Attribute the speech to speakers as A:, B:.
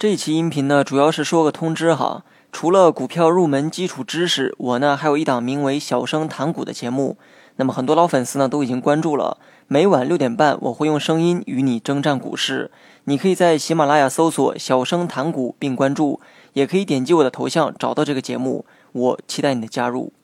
A: 这期音频呢，主要是说个通知哈。除了股票入门基础知识，我呢还有一档名为《小声谈股》的节目。那么很多老粉丝呢都已经关注了。每晚六点半，我会用声音与你征战股市。你可以在喜马拉雅搜索“小声谈股”并关注，也可以点击我的头像找到这个节目。我期待你的加入。